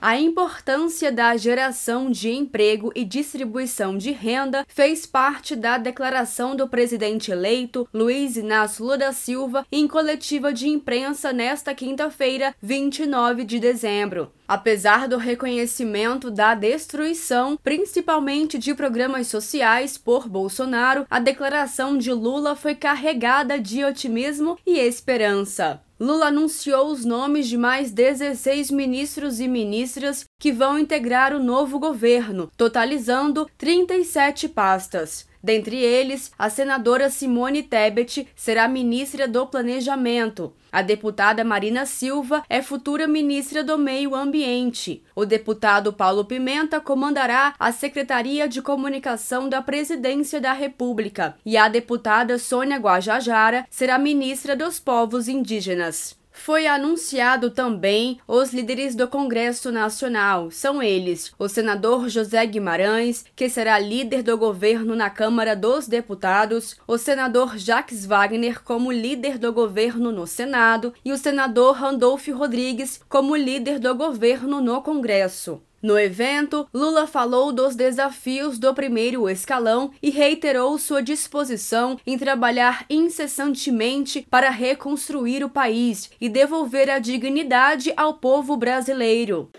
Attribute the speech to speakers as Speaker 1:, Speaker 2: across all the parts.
Speaker 1: A importância da geração de emprego e distribuição de renda fez parte da declaração do presidente eleito Luiz Inácio Lula Silva em coletiva de imprensa nesta quinta-feira, 29 de dezembro. Apesar do reconhecimento da destruição, principalmente de programas sociais, por Bolsonaro, a declaração de Lula foi carregada de otimismo e esperança. Lula anunciou os nomes de mais 16 ministros e ministras que vão integrar o novo governo, totalizando 37 pastas. Dentre eles, a senadora Simone Tebet será ministra do Planejamento. A deputada Marina Silva é futura ministra do Meio Ambiente. O deputado Paulo Pimenta comandará a Secretaria de Comunicação da Presidência da República. E a deputada Sônia Guajajara será ministra dos Povos Indígenas. Foi anunciado também os líderes do Congresso Nacional. São eles: o senador José Guimarães, que será líder do governo na Câmara dos Deputados, o senador Jacques Wagner como líder do governo no Senado e o senador Randolph Rodrigues como líder do governo no Congresso. No evento, Lula falou dos desafios do primeiro escalão e reiterou sua disposição em trabalhar incessantemente para reconstruir o país e devolver a dignidade ao povo brasileiro.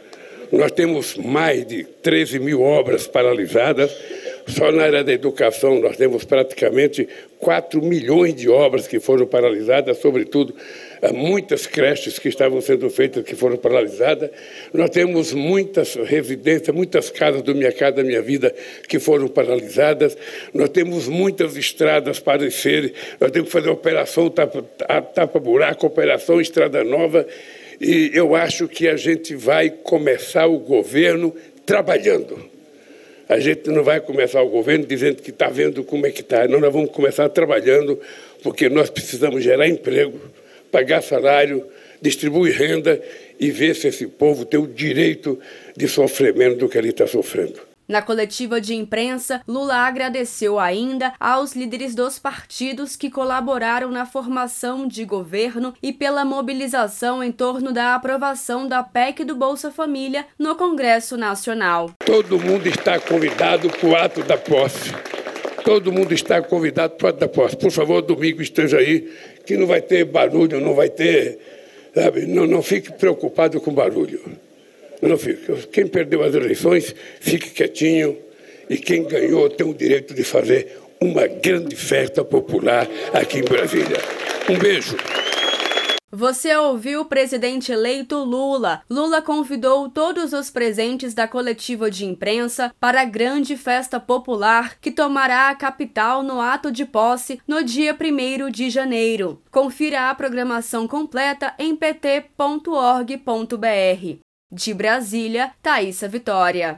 Speaker 2: Nós temos mais de 13 mil obras paralisadas. Só na área da educação nós temos praticamente 4 milhões de obras que foram paralisadas, sobretudo muitas creches que estavam sendo feitas que foram paralisadas. Nós temos muitas residências, muitas casas do Minha Casa Minha Vida que foram paralisadas. Nós temos muitas estradas para ser. Nós temos que fazer operação tapa-buraco, operação Estrada Nova. E eu acho que a gente vai começar o governo trabalhando. A gente não vai começar o governo dizendo que está vendo como é que está. Nós vamos começar trabalhando, porque nós precisamos gerar emprego, pagar salário, distribuir renda e ver se esse povo tem o direito de sofrer menos do que ele está sofrendo.
Speaker 1: Na coletiva de imprensa, Lula agradeceu ainda aos líderes dos partidos que colaboraram na formação de governo e pela mobilização em torno da aprovação da PEC do Bolsa Família no Congresso Nacional.
Speaker 2: Todo mundo está convidado para o ato da posse. Todo mundo está convidado para o ato da posse. Por favor, domingo esteja aí, que não vai ter barulho, não vai ter. Sabe? Não, não fique preocupado com barulho. Não fique. Quem perdeu as eleições, fique quietinho. E quem ganhou tem o direito de fazer uma grande festa popular aqui em Brasília. Um beijo.
Speaker 1: Você ouviu o presidente eleito Lula. Lula convidou todos os presentes da coletiva de imprensa para a grande festa popular que tomará a capital no ato de posse no dia 1 de janeiro. Confira a programação completa em pt.org.br. De Brasília, Thaisa Vitória.